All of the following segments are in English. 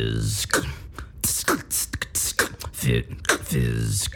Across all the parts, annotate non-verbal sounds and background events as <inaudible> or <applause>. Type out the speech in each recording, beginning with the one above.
fizz. Fit, fizz.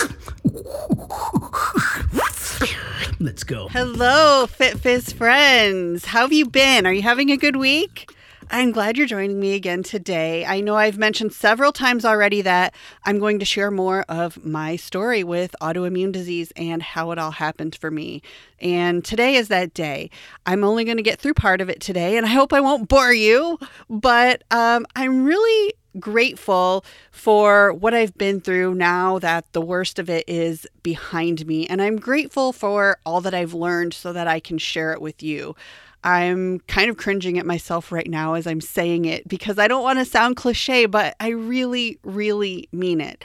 Let's go. Hello, Fit Fizz friends. How have you been? Are you having a good week? I'm glad you're joining me again today. I know I've mentioned several times already that I'm going to share more of my story with autoimmune disease and how it all happened for me. And today is that day. I'm only going to get through part of it today, and I hope I won't bore you, but um, I'm really grateful for what I've been through now that the worst of it is behind me. And I'm grateful for all that I've learned so that I can share it with you. I'm kind of cringing at myself right now as I'm saying it because I don't want to sound cliche, but I really, really mean it.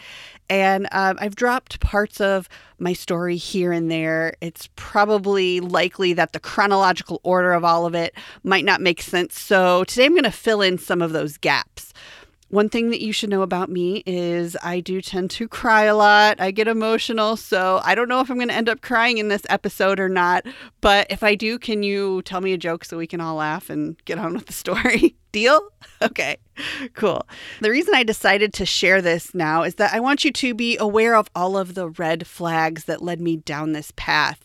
And um, I've dropped parts of my story here and there. It's probably likely that the chronological order of all of it might not make sense. So today I'm going to fill in some of those gaps. One thing that you should know about me is I do tend to cry a lot. I get emotional. So I don't know if I'm going to end up crying in this episode or not. But if I do, can you tell me a joke so we can all laugh and get on with the story? <laughs> Deal? <laughs> Okay, cool. The reason I decided to share this now is that I want you to be aware of all of the red flags that led me down this path.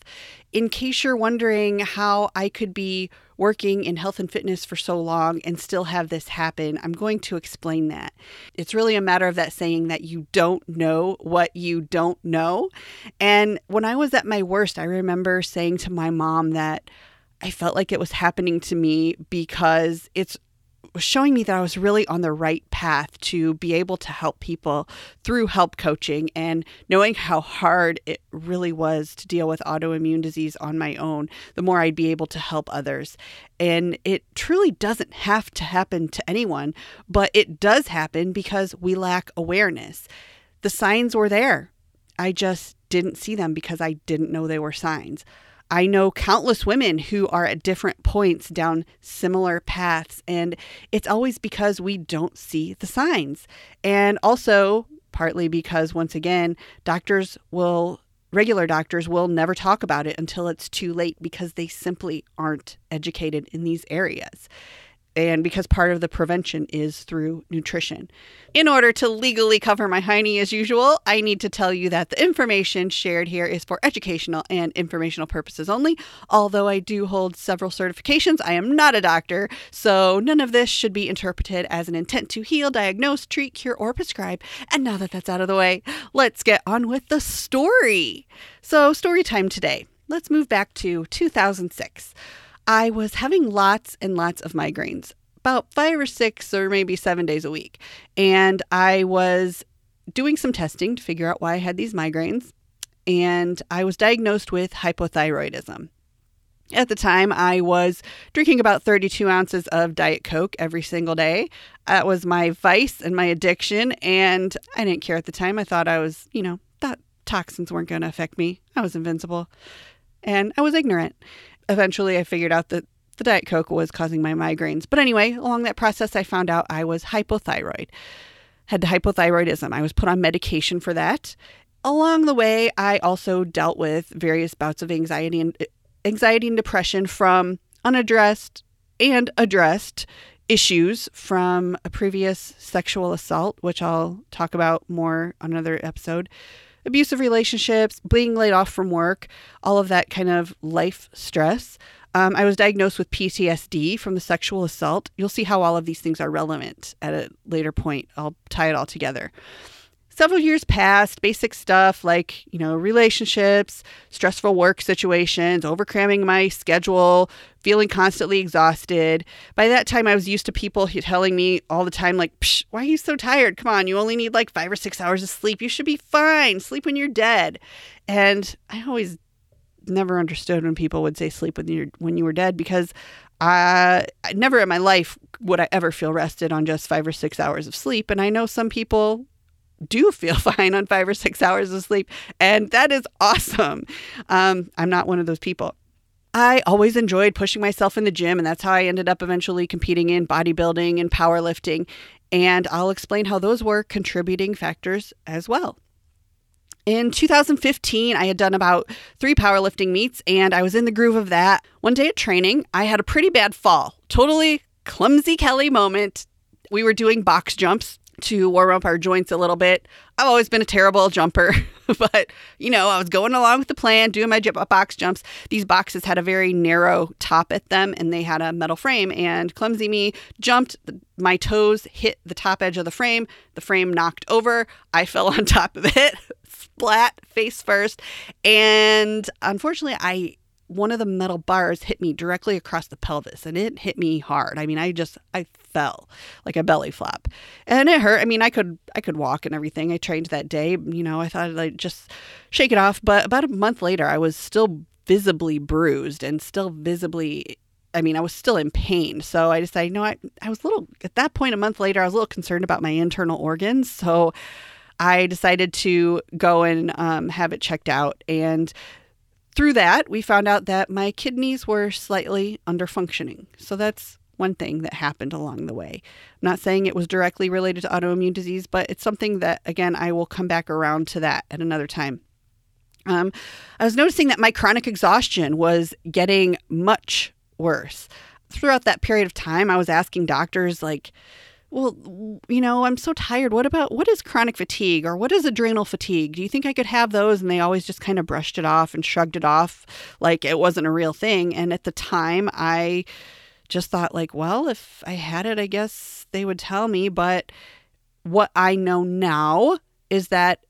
In case you're wondering how I could be working in health and fitness for so long and still have this happen, I'm going to explain that. It's really a matter of that saying that you don't know what you don't know. And when I was at my worst, I remember saying to my mom that I felt like it was happening to me because it's was showing me that I was really on the right path to be able to help people through help coaching and knowing how hard it really was to deal with autoimmune disease on my own, the more I'd be able to help others. And it truly doesn't have to happen to anyone, but it does happen because we lack awareness. The signs were there. I just didn't see them because I didn't know they were signs. I know countless women who are at different points down similar paths, and it's always because we don't see the signs. And also, partly because, once again, doctors will, regular doctors will never talk about it until it's too late because they simply aren't educated in these areas and because part of the prevention is through nutrition. In order to legally cover my hiney as usual, I need to tell you that the information shared here is for educational and informational purposes only. Although I do hold several certifications, I am not a doctor, so none of this should be interpreted as an intent to heal, diagnose, treat, cure, or prescribe. And now that that's out of the way, let's get on with the story. So, story time today. Let's move back to 2006. I was having lots and lots of migraines, about five or six or maybe seven days a week. And I was doing some testing to figure out why I had these migraines. And I was diagnosed with hypothyroidism. At the time, I was drinking about 32 ounces of Diet Coke every single day. That was my vice and my addiction. And I didn't care at the time. I thought I was, you know, that toxins weren't going to affect me. I was invincible. And I was ignorant eventually I figured out that the Diet Coke was causing my migraines. But anyway, along that process, I found out I was hypothyroid, had hypothyroidism. I was put on medication for that. Along the way, I also dealt with various bouts of anxiety and eh, anxiety and depression from unaddressed and addressed issues from a previous sexual assault, which I'll talk about more on another episode, abusive relationships, being laid off from work, all of that kind of life stress. Um, I was diagnosed with PTSD from the sexual assault. You'll see how all of these things are relevant at a later point. I'll tie it all together several years passed, basic stuff like, you know, relationships, stressful work situations, overcramming my schedule, feeling constantly exhausted. By that time, I was used to people telling me all the time, like, why are you so tired? Come on, you only need like five or six hours of sleep. You should be fine. Sleep when you're dead. And I always never understood when people would say sleep when you're when you were dead because I never in my life would I ever feel rested on just five or six hours of sleep. And I know some people do feel <laughs> fine on five or six hours of sleep. And that is awesome. Um, I'm not one of those people. I always enjoyed pushing myself in the gym, and that's how I ended up eventually competing in bodybuilding and powerlifting. And I'll explain how those were contributing factors as well. In 2015, I had done about three powerlifting meets and I was in the groove of that. One day at training, I had a pretty bad fall. Totally clumsy Kelly moment. We were doing box jumps to warm up our joints a little bit. I've always been a terrible jumper, <laughs> but you know, I was going along with the plan, doing my box jumps. These boxes had a very narrow top at them and they had a metal frame. And clumsy me jumped, my toes hit the top edge of the frame. The frame knocked over. I <laughs> fell on top of it, <laughs> splat face first. And unfortunately, I one of the metal bars hit me directly across the pelvis and it hit me hard. I mean, I just I fell like a belly flop. And it hurt. I mean, I could I could walk and everything. I trained that day, you know, I thought I'd just shake it off, but about a month later I was still visibly bruised and still visibly I mean, I was still in pain. So I decided, you know, I, I was a little, at that point, a month later, I was a little concerned about my internal organs. So I decided to go and um, have it checked out. And through that, we found out that my kidneys were slightly under functioning. So that's one thing that happened along the way. I'm not saying it was directly related to autoimmune disease, but it's something that, again, I will come back around to that at another time. Um, I was noticing that my chronic exhaustion was getting much worse. Throughout that period of time, I was asking doctors, like, well, you know, I'm so tired. What about what is chronic fatigue or what is adrenal fatigue? Do you think I could have those? And they always just kind of brushed it off and shrugged it off like it wasn't a real thing. And at the time, I just thought, like, well, if I had it, I guess they would tell me. But what I know now is that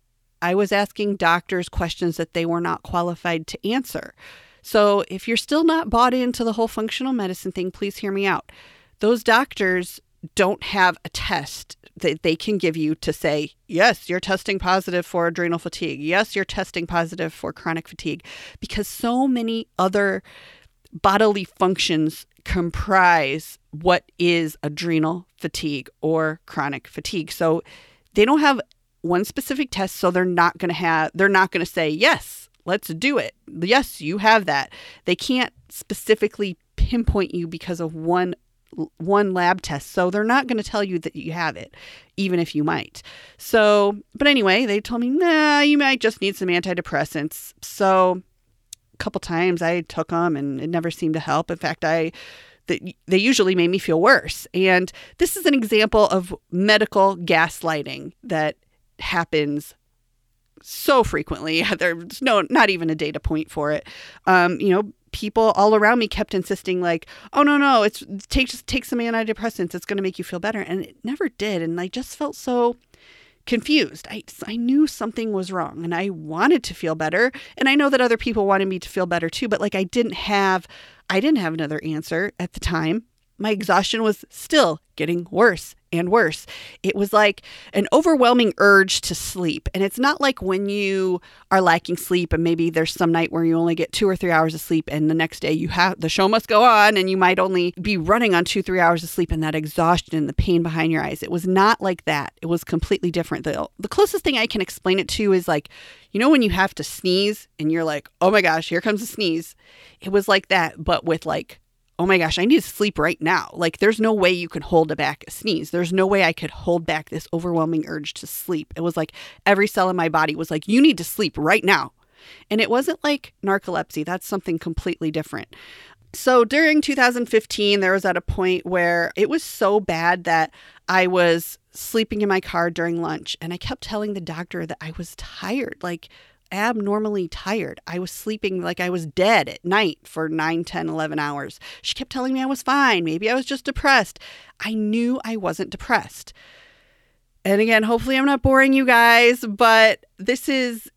I was asking doctors questions that they were not qualified to answer. So if you're still not bought into the whole functional medicine thing, please hear me out. Those doctors don't have a test that they can give you to say, yes, you're testing positive for adrenal fatigue. Yes, you're testing positive for chronic fatigue. Because so many other bodily functions comprise what is adrenal fatigue or chronic fatigue. So they don't have one specific test, so they're not going to have, they're not going to say, yes, let's do it. Yes, you have that. They can't specifically pinpoint you because of one one lab test. So they're not going to tell you that you have it, even if you might. So, but anyway, they told me, nah, you might just need some antidepressants. So a couple times I took them and it never seemed to help. In fact, I they, usually made me feel worse. And this is an example of medical gaslighting that happens so frequently. <laughs> There's no, not even a data point for it. Um, you know, people all around me kept insisting like oh no no it's take just take some antidepressants it's going to make you feel better and it never did and i just felt so confused. I i knew something was wrong and i wanted to feel better and i know that other people wanted me to feel better too but like i didn't have i didn't have another answer at the time my exhaustion was still getting worse and worse. It was like an overwhelming urge to sleep. And it's not like when you are lacking sleep and maybe there's some night where you only get two or three hours of sleep and the next day you have the show must go on and you might only be running on two, three hours of sleep and that exhaustion and the pain behind your eyes. It was not like that. It was completely different. The, the closest thing I can explain it to is like, you know, when you have to sneeze and you're like, oh my gosh, here comes a sneeze. It was like that, but with like oh my gosh, I need to sleep right now. Like, there's no way you can hold back a sneeze. There's no way I could hold back this overwhelming urge to sleep. It was like every cell in my body was like, you need to sleep right now. And it wasn't like narcolepsy, that's something completely different. So during 2015, there was at a point where it was so bad that I was sleeping in my car during lunch and I kept telling the doctor that I was tired. Like, abnormally tired. I was sleeping like I was dead at night for 9, 10, 11 hours. She kept telling me I was fine. Maybe I was just depressed. I knew I wasn't depressed. And again, hopefully I'm not boring you guys, but this is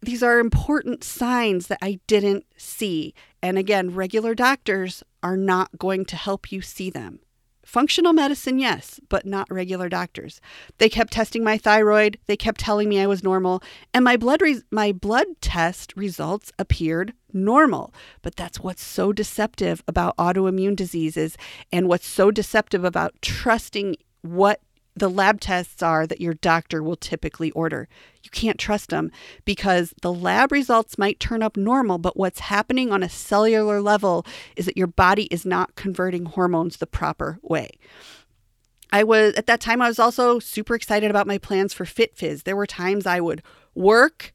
these are important signs that I didn't see. And again, regular doctors are not going to help you see them. Functional medicine, yes, but not regular doctors. They kept testing my thyroid. They kept telling me I was normal, and my blood re- my blood test results appeared normal. But that's what's so deceptive about autoimmune diseases and what's so deceptive about trusting what the lab tests are that your doctor will typically order. You can't trust them because the lab results might turn up normal, but what's happening on a cellular level is that your body is not converting hormones the proper way. I was at that time I was also super excited about my plans for FitFizz. There were times I would work,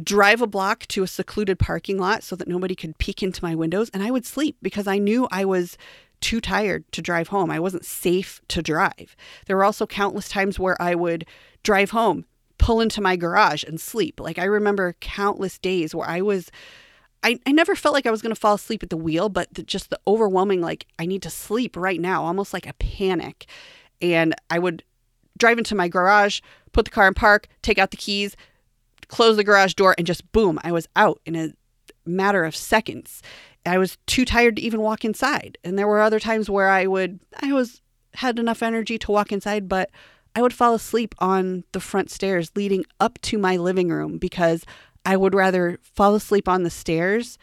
drive a block to a secluded parking lot so that nobody could peek into my windows and I would sleep because I knew I was too tired to drive home. I wasn't safe to drive. There were also countless times where I would drive home, pull into my garage, and sleep. Like I remember countless days where I was. I, I never felt like I was going to fall asleep at the wheel, but the, just the overwhelming, like, I need to sleep right now, almost like a panic. And I would drive into my garage, put the car in park, take out the keys, close the garage door, and just boom, I was out in a matter of seconds. I was too tired to even walk inside. And there were other times where I would, I was, had enough energy to walk inside, but I would fall asleep on the front stairs leading up to my living room because I would rather fall asleep on the stairs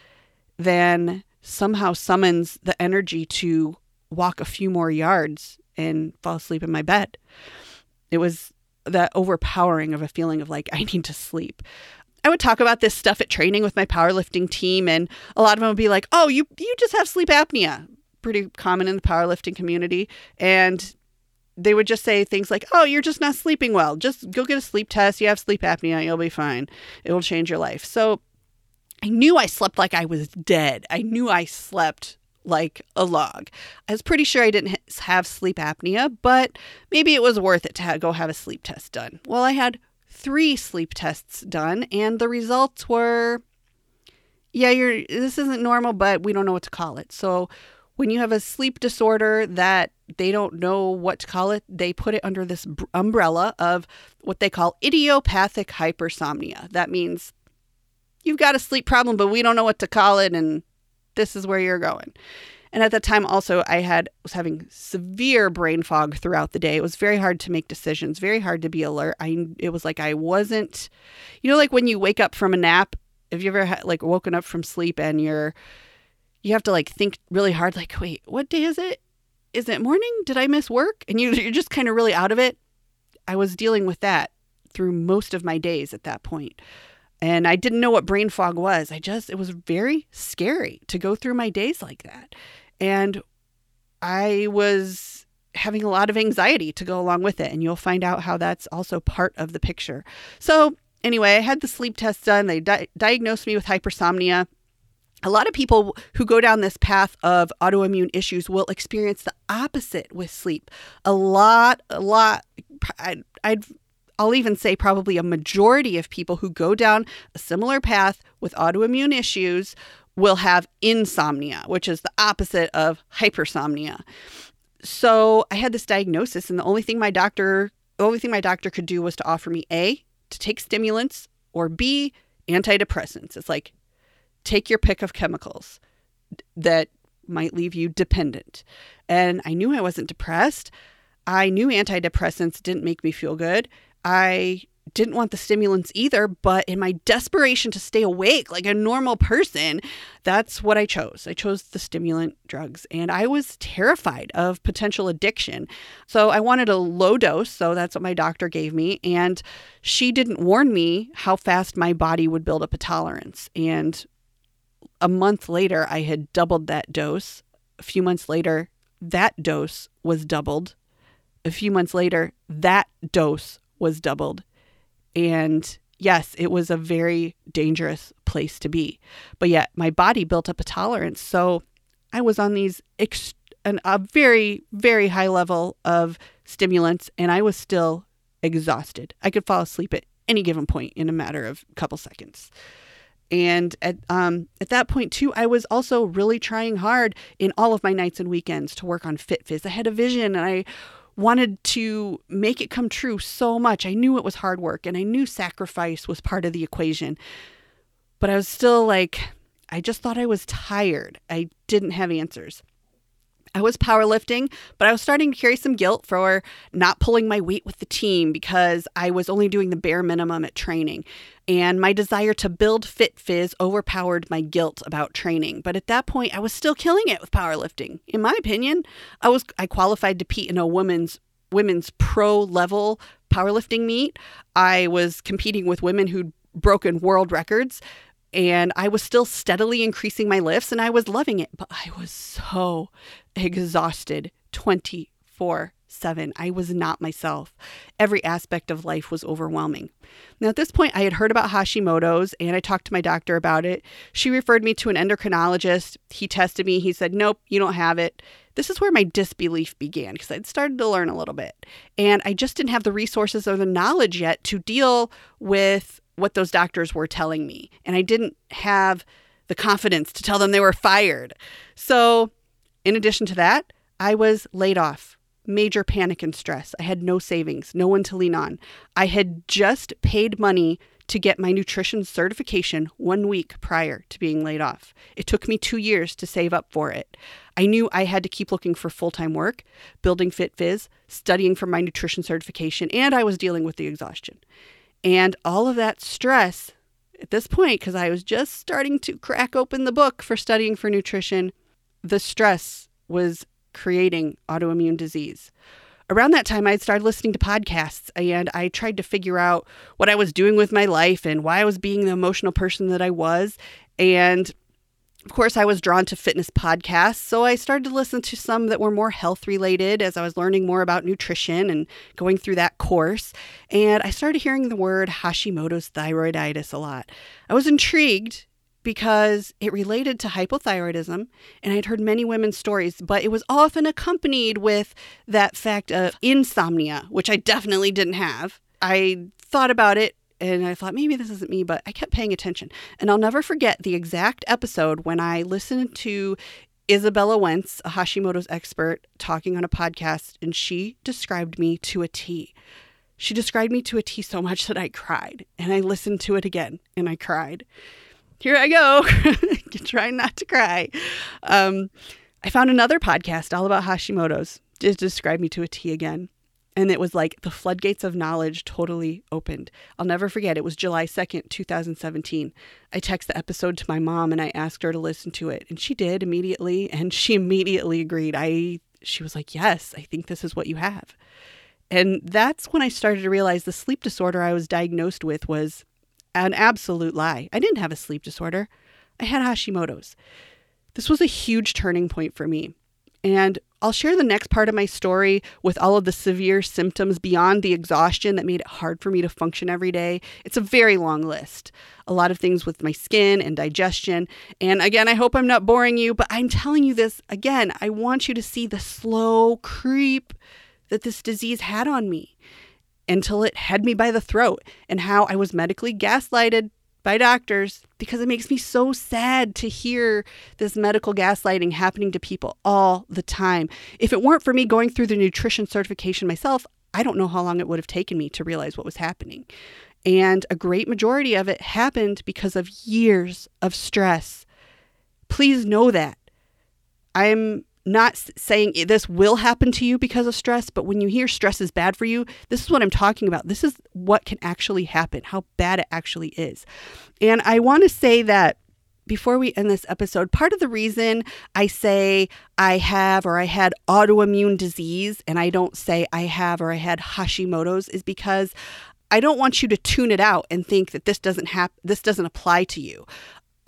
than somehow summons the energy to walk a few more yards and fall asleep in my bed. It was that overpowering of a feeling of like, <laughs> I need to sleep. I would talk about this stuff at training with my powerlifting team, and a lot of them would be like, "Oh, you you just have sleep apnea." Pretty common in the powerlifting community, and they would just say things like, "Oh, you're just not sleeping well. Just go get a sleep test. You have sleep apnea. You'll be fine. It will change your life." So I knew I slept like I was dead. I knew I slept like a log. I was pretty sure I didn't have sleep apnea, but maybe it was worth it to go have a sleep test done. Well, I had three sleep tests done, and the results were yeah, you're this isn't normal, but we don't know what to call it. So when you have a sleep disorder that they don't know what to call it, they put it under this umbrella of what they call idiopathic hypersomnia. That means you've got a sleep problem, but we don't know what to call it, and this is where you're going. And at that time also I had was having severe brain fog throughout the day. It was very hard to make decisions, very hard to be alert. I it was like I wasn't you know like when you wake up from a nap, have you ever had, like woken up from sleep and you're you have to like think really hard like wait, what day is it? Is it morning? Did I miss work? And you you're just kind of really out of it. I was dealing with that through most of my days at that point. And I didn't know what brain fog was. I just, it was very scary to go through my days like that. And I was having a lot of anxiety to go along with it. And you'll find out how that's also part of the picture. So, anyway, I had the sleep test done. They di- diagnosed me with hypersomnia. A lot of people who go down this path of autoimmune issues will experience the opposite with sleep. A lot, a lot, I'd, I'd I'll even say probably a majority of people who go down a similar path with autoimmune issues will have insomnia, which is the opposite of hypersomnia. So I had this diagnosis, and the only thing my doctor, the only thing my doctor could do was to offer me A, to take stimulants, or B, antidepressants. It's like take your pick of chemicals that might leave you dependent. And I knew I wasn't depressed. I knew antidepressants didn't make me feel good. I didn't want the stimulants either, but in my desperation to stay awake like a normal person, that's what I chose. I chose the stimulant drugs and I was terrified of potential addiction. So I wanted a low dose, so that's what my doctor gave me and she didn't warn me how fast my body would build up a tolerance. And a month later, I had doubled that dose. A few months later, that dose was doubled. A few months later, that dose was doubled. And yes, it was a very dangerous place to be. But yet my body built up a tolerance. So I was on these ex- an, a very, very high level of stimulants and I was still exhausted. I could fall asleep at any given point in a matter of a couple seconds. And at um, at that point too, I was also really trying hard in all of my nights and weekends to work on Fit FitFizz. I had a vision, and I wanted to make it come true so much. I knew it was hard work and I knew sacrifice was part of the equation. But I was still like, I just thought I was tired. I didn't have answers. I was powerlifting, but I was starting to carry some guilt for not pulling my weight with the team because I was only doing the bare minimum at training. And my desire to build FitFizz overpowered my guilt about training. But at that point, I was still killing it with powerlifting. In my opinion, I was I qualified to compete in a women's women's pro level powerlifting meet. I was competing with women who'd broken world records and I was still steadily increasing my lifts and I was loving it, but I was so exhausted 24 7. I was not myself. Every aspect of life was overwhelming. Now, at this point, I had heard about Hashimoto's and I talked to my doctor about it. She referred me to an endocrinologist. He tested me. He said, Nope, you don't have it. this is where my disbelief began because I'd started to learn a little bit. And I just didn't have the resources or the knowledge yet to deal with what those doctors were telling me. And I didn't have the confidence to tell them they were fired. So, in addition to that, I was laid off. Major panic and stress. I had no savings, no one to lean on. I had just paid money to get my nutrition certification one week prior to being laid off. It took me two years to save up for it. I knew I had to keep looking for full time work, building FitFizz, studying for my nutrition certification, and I was dealing with the exhaustion. And all of that stress at this point, because I was just starting to crack open the book for studying for nutrition, the stress was creating autoimmune disease. Around that time, I started listening to podcasts and I tried to figure out what I was doing with my life and why I was being the emotional person that I was. And of course, I was drawn to fitness podcasts, so I started to listen to some that were more health related as I was learning more about nutrition and going through that course. And I started hearing the word Hashimoto's thyroiditis a lot. I was intrigued because it related to hypothyroidism, and I'd heard many women's stories, but it was often accompanied with that fact of insomnia, which I definitely didn't have. I thought about it and I thought maybe this isn't me, but I kept paying attention. And I'll never forget the exact episode when I listened to Izabella Wentz, a Hashimoto's expert, talking on a podcast, and she described me to a T. She described me to a T so much that I cried, and I listened to it again, and I cried. Here I go, <laughs> trying not to cry. Um, I found another podcast all about Hashimoto's. Just described me to a T again. And it was like the floodgates of knowledge totally opened. I'll never forget. It was July 2nd, 2017. I texted the episode to my mom and I asked her to listen to it. And she did immediately. And she immediately agreed. I, she was like, Yes, I think this is what you have. And that's when I started to realize the sleep disorder I was diagnosed with was an absolute lie. I didn't have a sleep disorder, I had Hashimoto's. This was a huge turning point for me. And I'll share the next part of my story with all of the severe symptoms beyond the exhaustion that made it hard for me to function every day. It's a very long list. A lot of things with my skin and digestion. And again, I hope I'm not boring you, but I'm telling you this again. I want you to see the slow creep that this disease had on me until it had me by the throat and how I was medically gaslighted by doctors because it makes me so sad to hear this medical gaslighting happening to people all the time. If it weren't for me going through the nutrition certification myself, I don't know how long it would have taken me to realize what was happening. And a great majority of it happened because of years of stress. Please know that. I'm not saying this will happen to you because of stress, but when you hear stress is bad for you, this is what I'm talking about. This is what can actually happen, how bad it actually is. And I want to say that before we end this episode, part of the reason I say I have or I had autoimmune disease and I don't say I have or I had Hashimoto's is because I don't want you to tune it out and think that this doesn't happen this doesn't apply to you.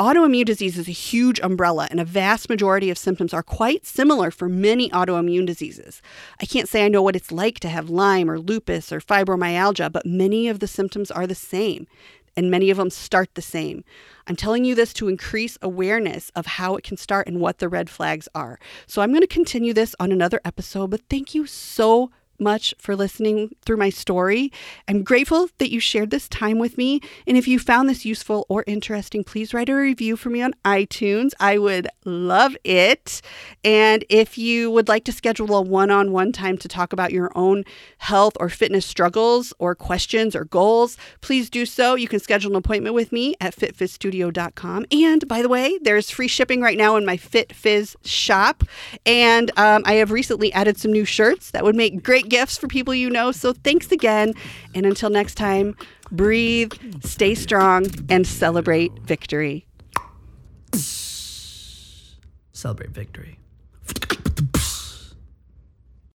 Autoimmune disease is a huge umbrella, and a vast majority of symptoms are quite similar for many autoimmune diseases. I can't say I know what it's like to have Lyme or lupus or fibromyalgia, but many of the symptoms are the same, and many of them start the same. I'm telling you this to increase awareness of how it can start and what the red flags are. So I'm going to continue this on another episode, but thank you so much for listening through my story. I'm grateful that you shared this time with me. And if you found this useful or interesting, please write a review for me on iTunes. I would love it. And if you would like to schedule a one on one time to talk about your own health or fitness struggles or questions or goals, please do so. You can schedule an appointment with me at fitfizzstudio.com. And by the way, there's free shipping right now in my FitFizz shop. And um, I have recently added some new shirts that would make great gifts for people you know. So thanks again. And until next time, breathe, stay strong, and celebrate victory. Celebrate victory.